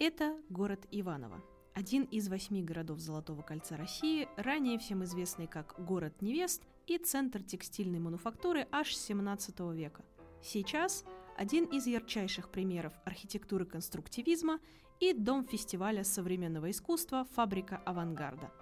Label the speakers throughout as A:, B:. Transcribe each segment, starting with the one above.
A: Это город Иваново. Один из восьми городов Золотого кольца России, ранее всем известный как город невест и центр текстильной мануфактуры аж 17 века. Сейчас один из ярчайших примеров архитектуры конструктивизма и дом фестиваля современного искусства «Фабрика авангарда».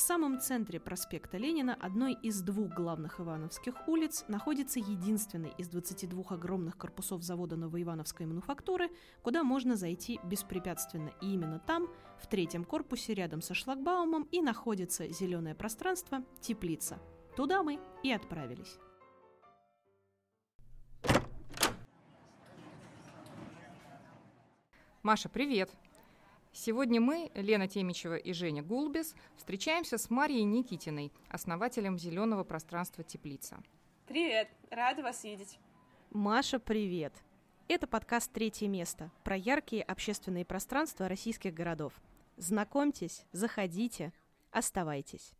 A: В самом центре проспекта Ленина, одной из двух главных ивановских улиц, находится единственный из 22 огромных корпусов завода Новоивановской мануфактуры, куда можно зайти беспрепятственно. И именно там, в третьем корпусе, рядом со шлагбаумом, и находится зеленое пространство «Теплица». Туда мы и отправились.
B: Маша, привет! Сегодня мы, Лена Темичева и Женя Гулбис, встречаемся с Марией Никитиной, основателем зеленого пространства «Теплица».
C: Привет, рада вас видеть.
A: Маша, привет! Это подкаст «Третье место» про яркие общественные пространства российских городов. Знакомьтесь, заходите, оставайтесь.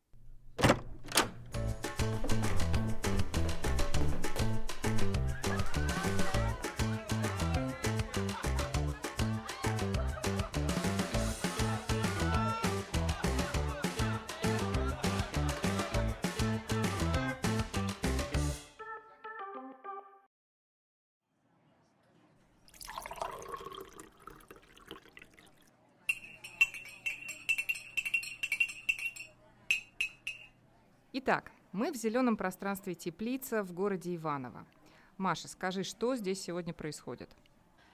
B: Итак, мы в зеленом пространстве Теплица в городе Иваново. Маша, скажи, что здесь сегодня происходит?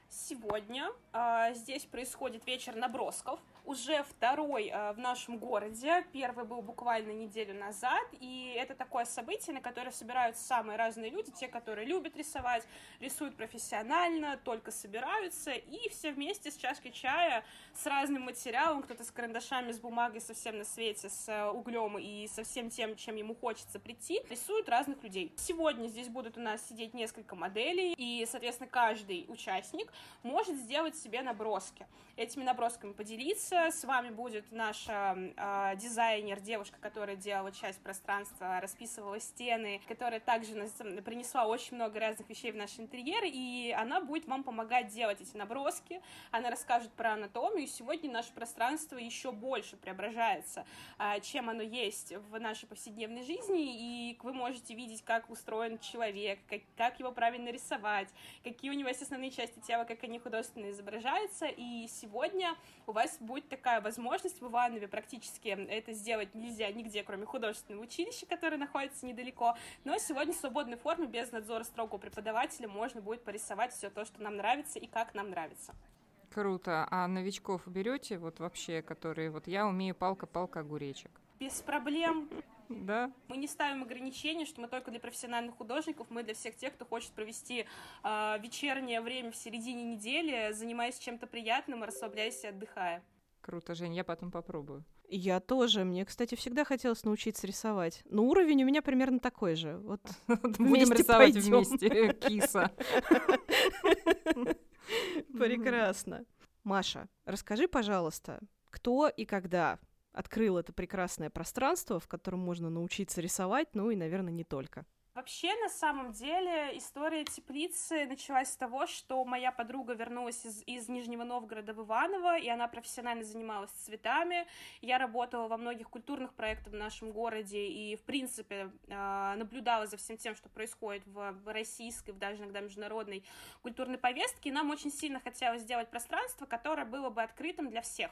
C: Сегодня э, здесь происходит вечер набросков уже второй э, в нашем городе. Первый был буквально неделю назад, и это такое событие, на которое собираются самые разные люди, те, которые любят рисовать, рисуют профессионально, только собираются, и все вместе с чашкой чая, с разным материалом, кто-то с карандашами, с бумагой совсем на свете, с э, углем и со всем тем, чем ему хочется прийти, рисуют разных людей. Сегодня здесь будут у нас сидеть несколько моделей, и, соответственно, каждый участник может сделать себе наброски. Этими набросками поделиться, с вами будет наша э, дизайнер, девушка, которая делала часть пространства, расписывала стены, которая также нас, принесла очень много разных вещей в наш интерьер, и она будет вам помогать делать эти наброски, она расскажет про анатомию, сегодня наше пространство еще больше преображается, э, чем оно есть в нашей повседневной жизни, и вы можете видеть, как устроен человек, как, как его правильно рисовать, какие у него есть основные части тела, как они художественно изображаются, и сегодня у вас будет такая возможность в Иванове практически это сделать нельзя нигде, кроме художественного училища, которое находится недалеко. Но сегодня в свободной форме, без надзора строгого преподавателя, можно будет порисовать все то, что нам нравится и как нам нравится.
B: Круто. А новичков берете, вот вообще, которые вот я умею палка-палка огуречек?
C: Без проблем.
B: Да.
C: Мы не ставим ограничения, что мы только для профессиональных художников, мы для всех тех, кто хочет провести э, вечернее время в середине недели, занимаясь чем-то приятным, расслабляясь и отдыхая.
B: Круто, Жень, я потом попробую.
A: Я тоже. Мне, кстати, всегда хотелось научиться рисовать. Но уровень у меня примерно такой же. Вот
B: будем рисовать вместе, киса.
A: Прекрасно. Маша, расскажи, пожалуйста, кто и когда открыл это прекрасное пространство, в котором можно научиться рисовать, ну и, наверное, не только.
C: Вообще, на самом деле, история теплицы началась с того, что моя подруга вернулась из, из Нижнего Новгорода в Иваново, и она профессионально занималась цветами. Я работала во многих культурных проектах в нашем городе и, в принципе, а, наблюдала за всем тем, что происходит в российской, даже иногда международной культурной повестке. И нам очень сильно хотелось сделать пространство, которое было бы открытым для всех.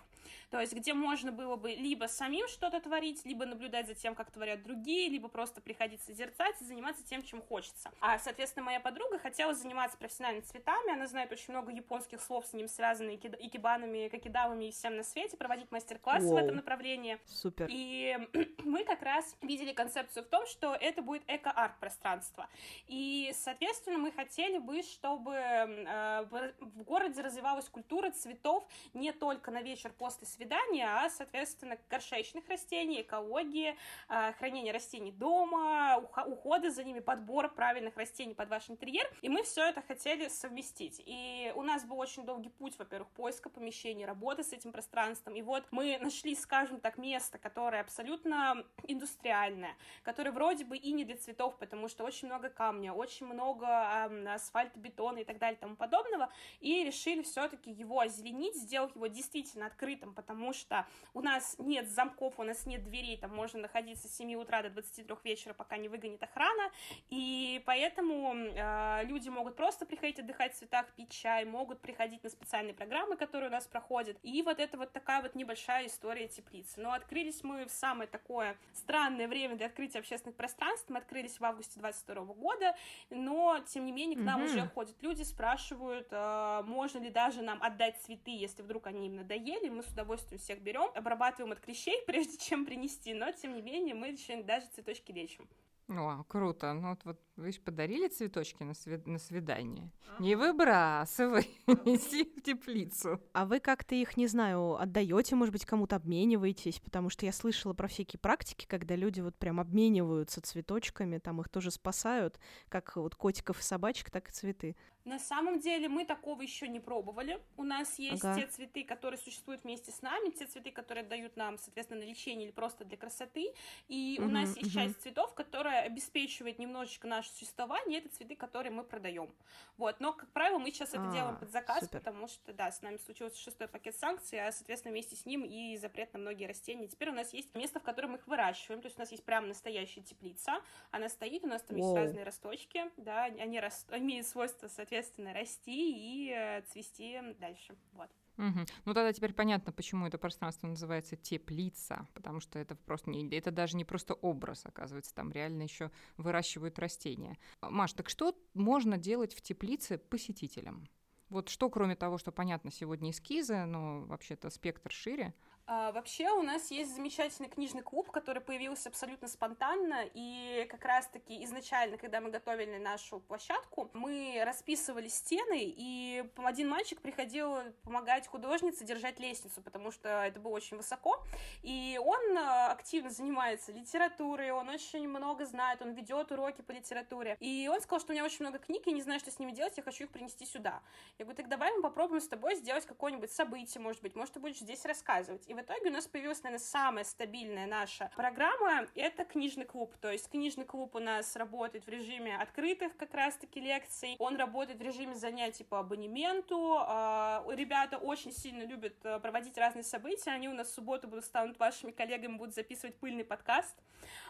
C: То есть, где можно было бы либо самим что-то творить, либо наблюдать за тем, как творят другие, либо просто приходить созерцать и заниматься заниматься тем, чем хочется. А, соответственно, моя подруга хотела заниматься профессиональными цветами, она знает очень много японских слов с ним связанных, икебанами, какидавами и всем на свете, проводить мастер-классы в этом направлении.
A: Супер.
C: И мы как раз видели концепцию в том, что это будет эко-арт пространство. И, соответственно, мы хотели бы, чтобы э, в городе развивалась культура цветов не только на вечер после свидания, а, соответственно, горшечных растений, экологии, э, хранение растений дома, ухода за ними подбор правильных растений под ваш интерьер, и мы все это хотели совместить. И у нас был очень долгий путь, во-первых, поиска помещений, работы с этим пространством, и вот мы нашли, скажем так, место, которое абсолютно индустриальное, которое вроде бы и не для цветов, потому что очень много камня, очень много э, асфальта, бетона и так далее и тому подобного, и решили все-таки его озеленить, сделать его действительно открытым, потому что у нас нет замков, у нас нет дверей, там можно находиться с 7 утра до 23 вечера, пока не выгонит охрана, и поэтому э, люди могут просто приходить отдыхать в цветах, пить чай, могут приходить на специальные программы, которые у нас проходят, и вот это вот такая вот небольшая история теплицы. Но открылись мы в самое такое странное время для открытия общественных пространств, мы открылись в августе 22 года, но, тем не менее, к нам mm-hmm. уже ходят люди, спрашивают, э, можно ли даже нам отдать цветы, если вдруг они им надоели, мы с удовольствием всех берем, обрабатываем от клещей, прежде чем принести, но, тем не менее, мы еще даже цветочки лечим.
B: О, круто. Ну вот, вот вы же подарили цветочки на, свид... на свидание. А-а-а. Не выбрасывай, неси в теплицу.
A: А вы как-то их, не знаю, отдаете, может быть, кому-то обмениваетесь? Потому что я слышала про всякие практики, когда люди вот прям обмениваются цветочками, там их тоже спасают, как вот котиков и собачек, так и цветы.
C: На самом деле мы такого еще не пробовали. У нас есть ага. те цветы, которые существуют вместе с нами, те цветы, которые дают нам, соответственно, на лечение или просто для красоты. И угу, у нас есть угу. часть цветов, которая обеспечивает немножечко наше существование. Это цветы, которые мы продаем. Вот. Но, как правило, мы сейчас это а, делаем под заказ, супер. потому что, да, с нами случился шестой пакет санкций, а, соответственно, вместе с ним и запрет на многие растения. Теперь у нас есть место, в котором мы их выращиваем. То есть у нас есть прям настоящая теплица. Она стоит, у нас там Воу. есть разные росточки, да, они рас... имеют свойства, соответственно, соответственно, расти и э, цвести дальше. Вот.
B: Угу. Ну тогда теперь понятно, почему это пространство называется теплица, потому что это просто не, это даже не просто образ, оказывается, там реально еще выращивают растения. Маш, так что можно делать в теплице посетителям? Вот что, кроме того, что понятно сегодня эскизы, но вообще-то спектр шире,
C: а, вообще у нас есть замечательный книжный клуб, который появился абсолютно спонтанно, и как раз-таки изначально, когда мы готовили нашу площадку, мы расписывали стены, и один мальчик приходил помогать художнице держать лестницу, потому что это было очень высоко, и он а, активно занимается литературой, он очень много знает, он ведет уроки по литературе, и он сказал, что у меня очень много книг, я не знаю, что с ними делать, я хочу их принести сюда. Я говорю, так давай мы попробуем с тобой сделать какое-нибудь событие, может быть, может, ты будешь здесь рассказывать. И в итоге у нас появилась, наверное, самая стабильная наша программа — это книжный клуб. То есть книжный клуб у нас работает в режиме открытых как раз-таки лекций, он работает в режиме занятий по абонементу. А, ребята очень сильно любят э, проводить разные события, они у нас в субботу будут станут вашими коллегами, будут записывать пыльный подкаст.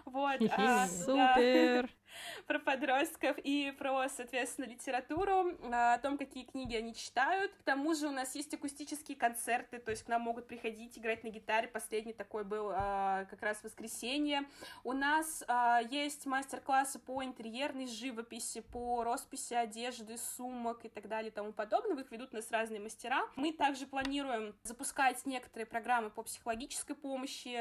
C: Вот.
A: А, Супер!
C: Про подростков и про, соответственно, литературу, а, о том, какие книги они читают. К тому же у нас есть акустические концерты, то есть к нам могут приходить играть на гитаре. Последний такой был а, как раз в воскресенье. У нас а, есть мастер-классы по интерьерной живописи, по росписи одежды, сумок и так далее и тому подобное. Их ведут у нас разные мастера. Мы также планируем запускать некоторые программы по психологической помощи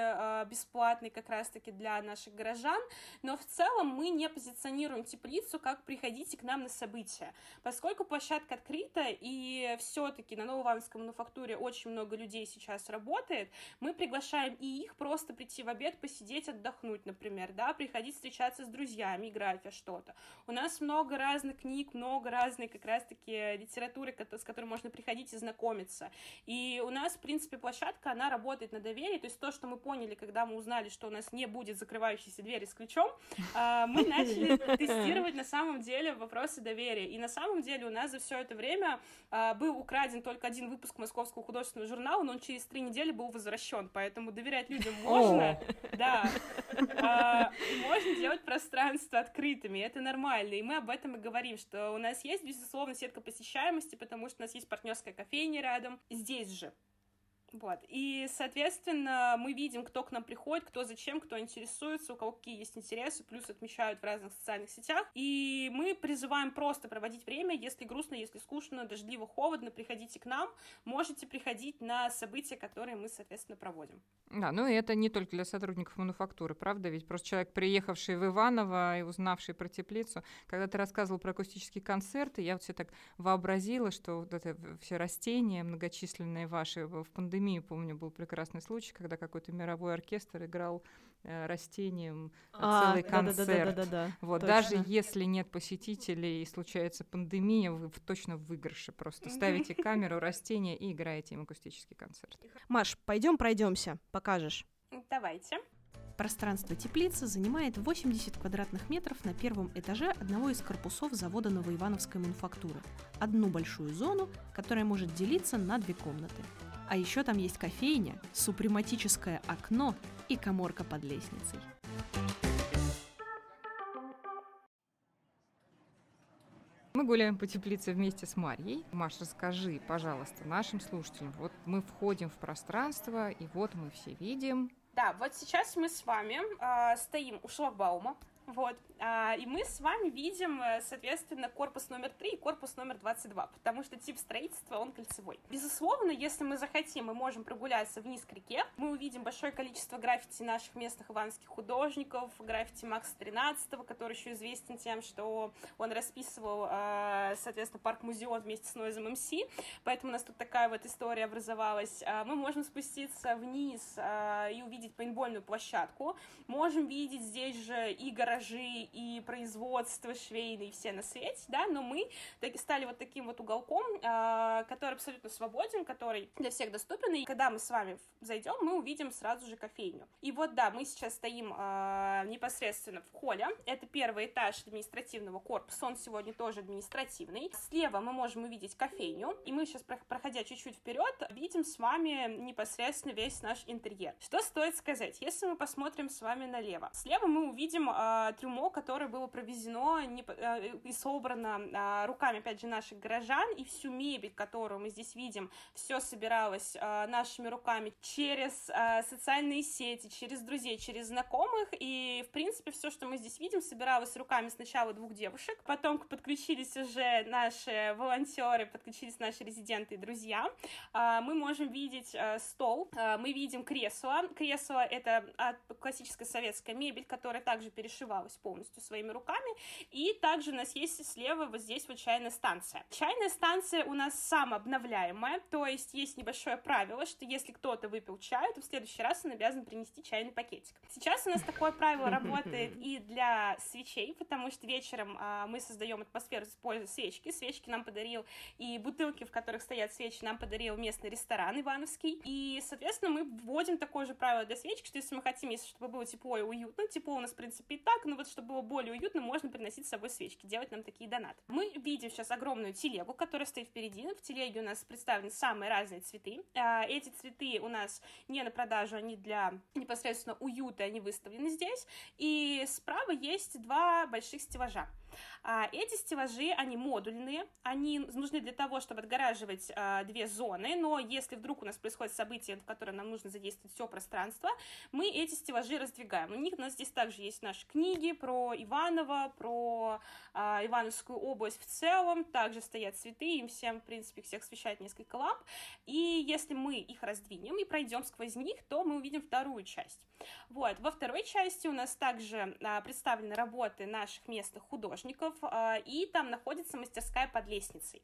C: бесплатной как раз-таки для наших горожан. Но в целом мы не позиционируем теплицу как приходите к нам на события. Поскольку площадка открыта и все-таки на Новоивановской мануфактуре очень много людей сейчас работает, мы приглашаем и их просто прийти в обед, посидеть, отдохнуть, например, да, приходить встречаться с друзьями, играть во что-то. У нас много разных книг, много разной как раз-таки литературы, с которой можно приходить и знакомиться. И у нас, в принципе, площадка, она работает на доверии, то есть то, что мы поняли, когда мы узнали, что у нас не будет закрывающейся двери с ключом, а, мы начали тестировать на самом деле вопросы доверия. И на самом деле у нас за все это время а, был украден только один выпуск Московского художественного журнала, но он через три недели был возвращен, поэтому доверять людям можно, да, а, можно делать пространство открытыми, это нормально, и мы об этом и говорим, что у нас есть, безусловно, сетка посещаемости, потому что у нас есть партнерская кофейня рядом, здесь же, вот. И, соответственно, мы видим, кто к нам приходит, кто зачем, кто интересуется, у кого какие есть интересы, плюс отмечают в разных социальных сетях. И мы призываем просто проводить время, если грустно, если скучно, дождливо, холодно, приходите к нам, можете приходить на события, которые мы, соответственно, проводим.
B: Да, ну и это не только для сотрудников мануфактуры, правда? Ведь просто человек, приехавший в Иваново и узнавший про теплицу, когда ты рассказывал про акустические концерты, я вот все так вообразила, что вот это все растения многочисленные ваши в пандемии, помню, был прекрасный случай, когда какой-то мировой оркестр играл э, растениям а, целый концерт. Да, да, да, да, да, вот точно. даже если нет посетителей и случается пандемия, вы точно в выигрыше. Просто ставите камеру, растения и играете им акустический концерт.
A: Маш, пойдем пройдемся, покажешь.
C: Давайте.
A: Пространство теплицы занимает 80 квадратных метров на первом этаже одного из корпусов завода Новоивановской мануфактуры. Одну большую зону, которая может делиться на две комнаты. А еще там есть кофейня, супрематическое окно и коморка под лестницей.
B: Мы гуляем по теплице вместе с Марьей. Маш, расскажи, пожалуйста, нашим слушателям. Вот мы входим в пространство, и вот мы все видим
C: да, вот сейчас мы с вами э, стоим у шлагбаума, вот. А, и мы с вами видим, э, соответственно, корпус номер 3 и корпус номер 22, потому что тип строительства, он кольцевой. Безусловно, если мы захотим, мы можем прогуляться вниз к реке, мы увидим большое количество граффити наших местных иванских художников, граффити Макса 13, который еще известен тем, что он расписывал, э, соответственно, парк-музеон вместе с Нойзом МС, поэтому у нас тут такая вот история образовалась. А, мы можем спуститься вниз э, и увидеть пейнтбольную площадку, можем видеть здесь же и гаражи, и производство швейные, все на свете, да, но мы стали вот таким вот уголком, а, который абсолютно свободен, который для всех доступен, и когда мы с вами зайдем, мы увидим сразу же кофейню. И вот, да, мы сейчас стоим а, непосредственно в холле, это первый этаж административного корпуса, он сегодня тоже административный. Слева мы можем увидеть кофейню, и мы сейчас, проходя чуть-чуть вперед, видим с вами непосредственно весь наш интерьер. Что стоит сказать? Если мы посмотрим с вами налево, слева мы увидим э, трюмо, которое было провезено не, э, и собрано э, руками, опять же, наших горожан, и всю мебель, которую мы здесь видим, все собиралось э, нашими руками через э, социальные сети, через друзей, через знакомых, и, в принципе, все, что мы здесь видим, собиралось руками сначала двух девушек, потом подключились уже наши волонтеры, подключились наши резиденты и друзья. Мы можем видеть э, стол, мы видим кресло. Кресло — это классическая советская мебель, которая также перешивалась полностью своими руками. И также у нас есть слева вот здесь вот чайная станция. Чайная станция у нас самообновляемая, то есть есть небольшое правило, что если кто-то выпил чай, то в следующий раз он обязан принести чайный пакетик. Сейчас у нас такое правило работает и для свечей, потому что вечером а, мы создаем атмосферу, используя свечки. Свечки нам подарил и бутылки, в которых стоят свечи, нам подарил местный ресторан Ивановский. И, соответственно, мы вводим такое же правило для свечек, что если мы хотим, если чтобы было тепло и уютно, тепло у нас, в принципе, и так, но вот чтобы было более уютно, можно приносить с собой свечки, делать нам такие донаты. Мы видим сейчас огромную телегу, которая стоит впереди. В телеге у нас представлены самые разные цветы. А, эти цветы у нас не на продажу, они для непосредственно уюта, они выставлены здесь. И справа есть два больших стеллажа. А, эти стеллажи, они модульные, они нужны для того, чтобы отгораживать а, две зоны, но если вдруг у нас происходит событие, в котором нам нужно задействовать все пространство, мы эти стеллажи раздвигаем. У них у нас здесь также есть наши книги про Иванова, про а, Ивановскую область в целом, также стоят цветы, им всем, в принципе, всех освещает несколько ламп, и если мы их раздвинем и пройдем сквозь них, то мы увидим вторую часть. Вот, во второй части у нас также а, представлены работы наших местных художников, а, и там находится мастерская под лестницей.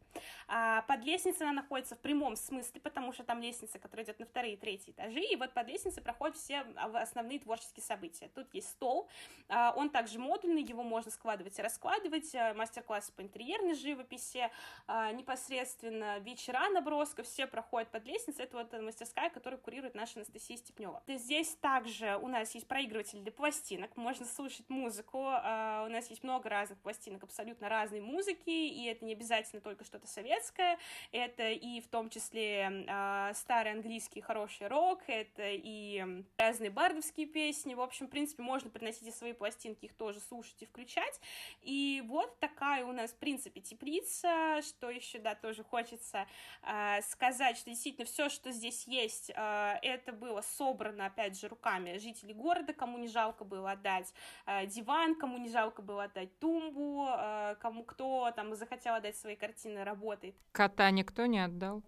C: А, под лестницей она находится в прямом смысле, потому что там лестница, которая идет на вторые и третьи этажи, и вот под лестницей проходят все основные творческие события. Тут есть стол, а, он также модульный, его можно складывать и раскладывать, а, мастер-классы по интерьерной живописи, а, непосредственно вечера набросков, все проходят под лестницей, это вот мастерская, которую курирует наша Анастасия Степнева. Здесь также у нас есть проигрыватель для пластинок, можно слушать музыку, у нас есть много разных абсолютно разной музыки, и это не обязательно только что-то советское, это и в том числе старый английский хороший рок, это и разные бардовские песни, в общем, в принципе, можно приносить и свои пластинки, их тоже слушать и включать, и вот такая у нас, в принципе, теплица, что еще, да, тоже хочется э, сказать, что действительно все, что здесь есть, э, это было собрано, опять же, руками жителей города, кому не жалко было отдать э, диван, кому не жалко было отдать тумбу, э, кому кто там захотел отдать свои картины, работает.
B: Кота никто не отдал?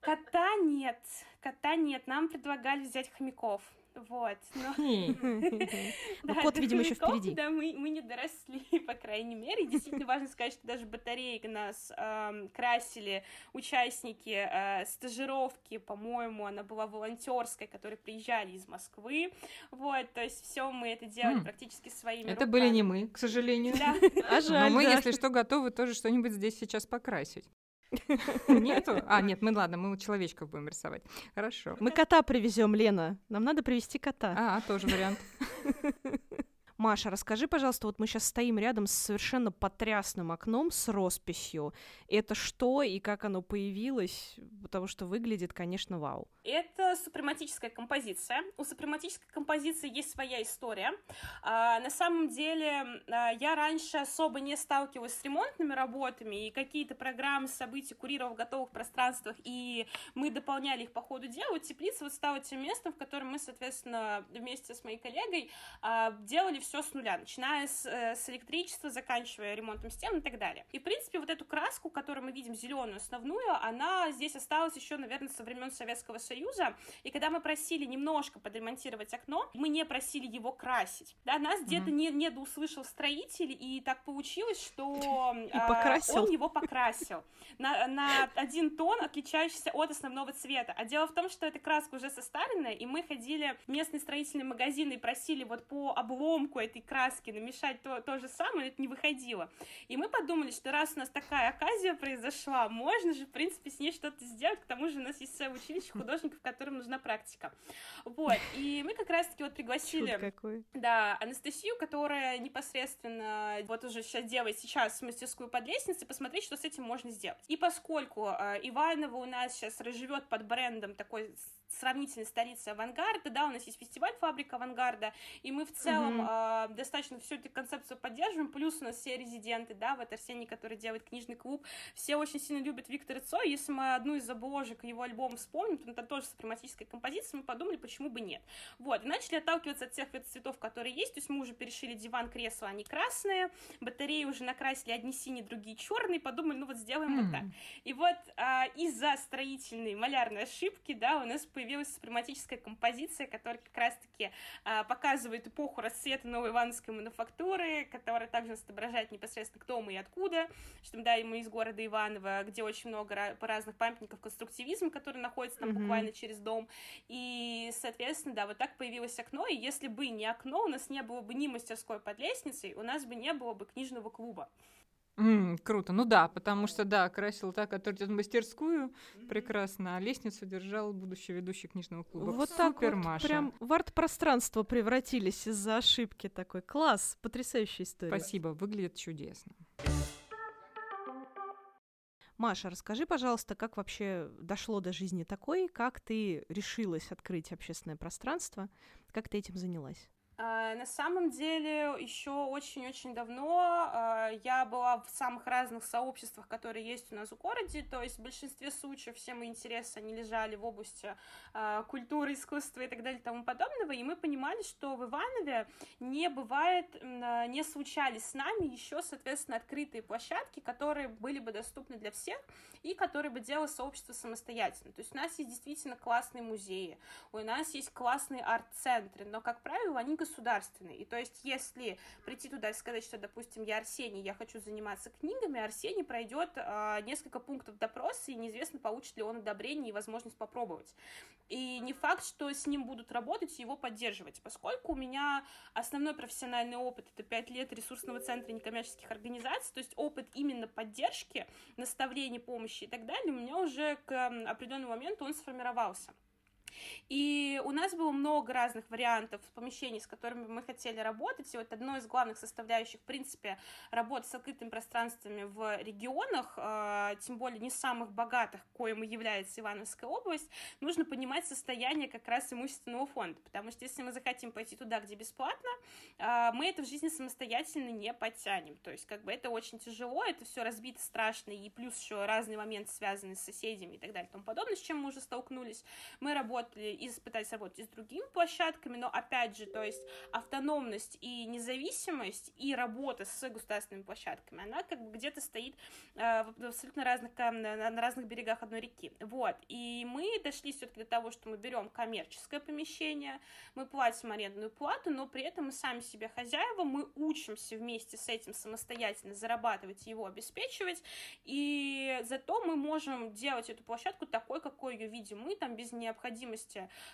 C: Кота нет, кота нет, нам предлагали взять хомяков Вот. Но...
A: Но кот, видимо, еще впереди.
C: Да, мы, мы не доросли, по крайней мере. И действительно важно сказать, что даже батареек нас э, красили участники э, стажировки, по-моему, она была волонтерской, которые приезжали из Москвы. Вот, то есть все мы это делали mm. практически своими
B: Это
C: руками.
B: были не мы, к сожалению.
C: Да.
A: А жаль,
B: Но мы,
A: да.
B: если что, готовы тоже что-нибудь здесь сейчас покрасить. Нету? А, нет, мы ладно, мы человечков будем рисовать. Хорошо.
A: Мы кота привезем, Лена. Нам надо привезти кота.
B: А, тоже вариант.
A: Маша, расскажи, пожалуйста, вот мы сейчас стоим рядом с совершенно потрясным окном с росписью. Это что и как оно появилось? Потому что выглядит, конечно, вау.
C: Это супрематическая композиция. У супрематической композиции есть своя история. А, на самом деле, а, я раньше особо не сталкивалась с ремонтными работами, и какие-то программы, события курировала в готовых пространствах, и мы дополняли их по ходу дела. Вот теплица вот стала тем местом, в котором мы, соответственно, вместе с моей коллегой а, делали все с нуля, начиная с, э, с электричества, заканчивая ремонтом стен и так далее. И, в принципе, вот эту краску, которую мы видим, зеленую основную, она здесь осталась еще, наверное, со времен Советского Союза. И когда мы просили немножко подремонтировать окно, мы не просили его красить. Да, нас mm-hmm. где-то не, недоуслышал строитель, и так получилось, что
A: покрасил.
C: он его покрасил на, на один тон, отличающийся от основного цвета. А дело в том, что эта краска уже состаренная, и мы ходили в местный строительный магазин и просили вот по обломку этой краски намешать то, то же самое, это не выходило. И мы подумали, что раз у нас такая оказия произошла, можно же, в принципе, с ней что-то сделать, к тому же у нас есть целое училище художников, которым нужна практика. Вот, и мы как раз-таки вот пригласили...
A: какой.
C: Да, Анастасию, которая непосредственно вот уже сейчас делает сейчас мастерскую под лестницей, посмотреть, что с этим можно сделать. И поскольку э, Иванова у нас сейчас разживет под брендом такой сравнительной столицы авангарда, да, у нас есть фестиваль «Фабрика авангарда», и мы в целом mm-hmm. э, достаточно всю эту концепцию поддерживаем, плюс у нас все резиденты, да, вот Арсений, который делает книжный клуб, все очень сильно любят Виктора Цоя, если мы одну из обложек его альбома вспомним, то это тоже супрематическая композиция, мы подумали, почему бы нет. Вот, и начали отталкиваться от тех цветов, которые есть, то есть мы уже перешили диван, кресло, они красные, батареи уже накрасили одни синие, другие черные, подумали, ну вот сделаем mm-hmm. вот так. И вот э, из-за строительной малярной ошибки, да, у нас появилась супрематическая композиция, которая как раз-таки а, показывает эпоху расцвета новой ивановской мануфактуры, которая также отображает непосредственно кто мы и откуда, что да, мы из города Иваново, где очень много разных памятников конструктивизма, которые находятся там mm-hmm. буквально через дом, и, соответственно, да, вот так появилось окно, и если бы не окно, у нас не было бы ни мастерской под лестницей, у нас бы не было бы книжного клуба.
B: Mm, круто. Ну да, потому что, да, красил та, который идет в мастерскую, mm-hmm. прекрасно, а лестницу держал будущий ведущий книжного клуба.
A: Вот
B: Супер,
A: так вот
B: Маша.
A: прям в арт-пространство превратились из-за ошибки такой. Класс, потрясающая история.
B: Спасибо, выглядит чудесно.
A: Маша, расскажи, пожалуйста, как вообще дошло до жизни такой, как ты решилась открыть общественное пространство, как ты этим занялась?
C: Uh, на самом деле, еще очень-очень давно uh, я была в самых разных сообществах, которые есть у нас в городе, то есть в большинстве случаев все мои интересы, они лежали в области uh, культуры, искусства и так далее и тому подобного, и мы понимали, что в Иванове не бывает, не случались с нами еще, соответственно, открытые площадки, которые были бы доступны для всех и которые бы делало сообщество самостоятельно. То есть у нас есть действительно классные музеи, у нас есть классные арт-центры, но, как правило, они государственные. И то есть, если прийти туда и сказать, что, допустим, я Арсений, я хочу заниматься книгами, Арсений пройдет э, несколько пунктов допроса, и неизвестно, получит ли он одобрение и возможность попробовать. И не факт, что с ним будут работать и его поддерживать, поскольку у меня основной профессиональный опыт — это 5 лет ресурсного центра некоммерческих организаций, то есть опыт именно поддержки, наставления, помощи и так далее, у меня уже к определенному моменту он сформировался. И у нас было много разных вариантов помещений, с которыми мы хотели работать. И вот одной из главных составляющих, в принципе, работы с открытыми пространствами в регионах, э, тем более не самых богатых, коим и является Ивановская область, нужно понимать состояние как раз имущественного фонда. Потому что если мы захотим пойти туда, где бесплатно, э, мы это в жизни самостоятельно не подтянем. То есть, как бы это очень тяжело, это все разбито страшно, и плюс еще разные моменты, связанные с соседями и так далее и тому подобное, с чем мы уже столкнулись. Мы работаем работали и пытались работать и с другими площадками, но опять же, то есть автономность и независимость и работа с государственными площадками, она как бы где-то стоит э, в абсолютно разных, на, на разных берегах одной реки. Вот. И мы дошли все-таки до того, что мы берем коммерческое помещение, мы платим арендную плату, но при этом мы сами себе хозяева, мы учимся вместе с этим самостоятельно зарабатывать его, обеспечивать, и зато мы можем делать эту площадку такой, какой ее видим мы, там, без необходимости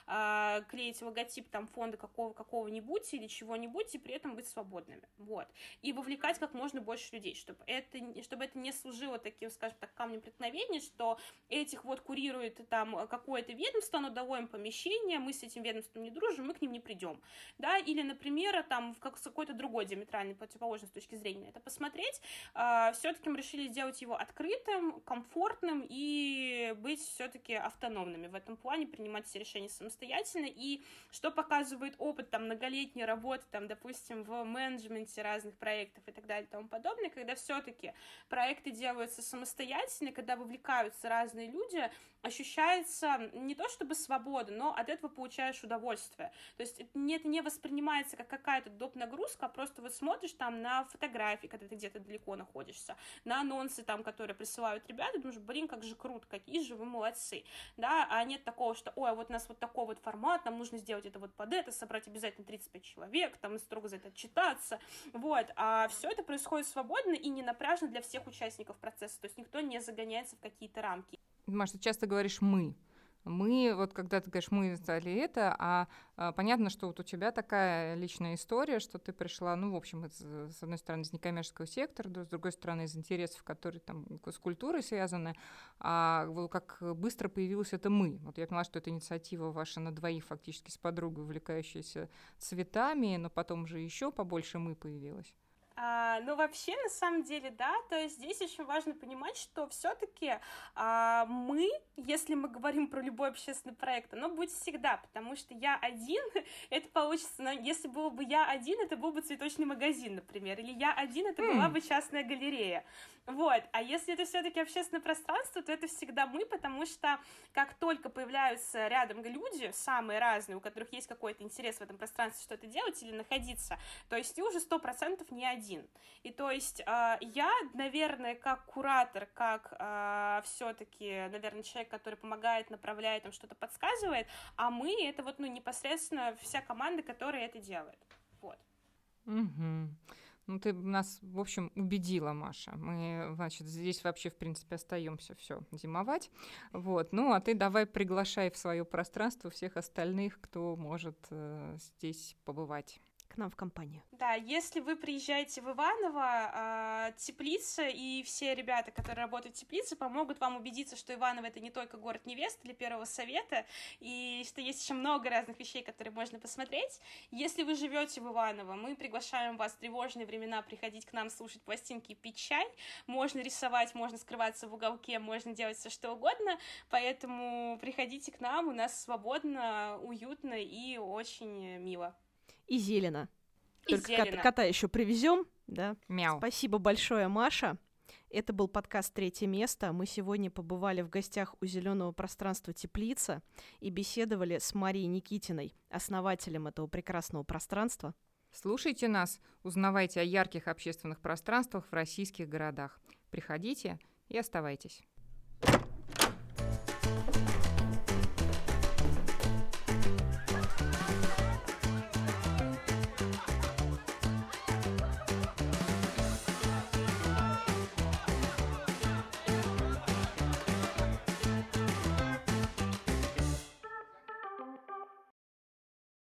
C: э, клеить логотип там фонда какого, какого-нибудь или чего-нибудь, и при этом быть свободными, вот. И вовлекать как можно больше людей, чтобы это, чтобы это не служило таким, скажем так, камнем преткновения, что этих вот курирует там какое-то ведомство, оно дало им помещение, мы с этим ведомством не дружим, мы к ним не придем, да, или, например, там в как, с какой-то другой диаметральной противоположной точки зрения это посмотреть, э, все-таки мы решили сделать его открытым, комфортным и быть все-таки автономными в этом плане, принимать все решения самостоятельно, и что показывает опыт там многолетней работы, там, допустим, в менеджменте разных проектов и так далее и тому подобное, когда все-таки проекты делаются самостоятельно, когда вовлекаются разные люди, ощущается не то чтобы свобода, но от этого получаешь удовольствие. То есть это не, воспринимается как какая-то доп. нагрузка, а просто вот смотришь там на фотографии, когда ты где-то далеко находишься, на анонсы там, которые присылают ребята, думаешь, блин, как же круто, какие же вы молодцы, да, а нет такого, что, ой, а вот у нас вот такой вот формат, нам нужно сделать это вот под это, собрать обязательно 35 человек, там, строго за это отчитаться, вот, а все это происходит свободно и не напряжно для всех участников процесса, то есть никто не загоняется в какие-то рамки.
B: Маша, ты часто говоришь «мы». Мы, вот когда ты говоришь, мы стали это, а, а понятно, что вот у тебя такая личная история, что ты пришла, ну, в общем, из, с одной стороны, из некоммерческого сектора, с другой стороны, из интересов, которые там с культурой связаны, а вот как быстро появилось это мы. Вот я поняла, что это инициатива ваша на двоих фактически с подругой, увлекающаяся цветами, но потом же еще побольше мы появилось.
C: А, ну, вообще, на самом деле, да, то есть здесь очень важно понимать, что все-таки а, мы, если мы говорим про любой общественный проект, оно будет всегда, потому что я один, это получится, если был бы я один, это был бы цветочный магазин, например, или я один, это была бы частная галерея. Вот. А если это все-таки общественное пространство, то это всегда мы, потому что как только появляются рядом люди, самые разные, у которых есть какой-то интерес в этом пространстве что-то делать или находиться, то есть ты уже сто процентов не один. И то есть э, я, наверное, как куратор, как э, все-таки, наверное, человек, который помогает, направляет, там что-то подсказывает, а мы это вот, ну, непосредственно вся команда, которая это делает. Вот.
B: Угу. Ну, ты нас, в общем, убедила, Маша. Мы, значит, здесь вообще, в принципе, остаемся все зимовать. Вот. Ну, а ты давай приглашай в свое пространство всех остальных, кто может э, здесь побывать
A: к нам в компанию.
C: Да, если вы приезжаете в Иваново, э, Теплица и все ребята, которые работают в Теплице, помогут вам убедиться, что Иваново это не только город невест для первого совета, и что есть еще много разных вещей, которые можно посмотреть. Если вы живете в Иваново, мы приглашаем вас в тревожные времена приходить к нам слушать пластинки и пить чай. Можно рисовать, можно скрываться в уголке, можно делать все что угодно, поэтому приходите к нам, у нас свободно, уютно и очень мило
A: и зелено.
C: И Только зелено.
A: Кота, кота еще привезем, да.
B: Мяу.
A: Спасибо большое, Маша. Это был подкаст «Третье место». Мы сегодня побывали в гостях у зеленого пространства «Теплица» и беседовали с Марией Никитиной, основателем этого прекрасного пространства.
B: Слушайте нас, узнавайте о ярких общественных пространствах в российских городах. Приходите и оставайтесь.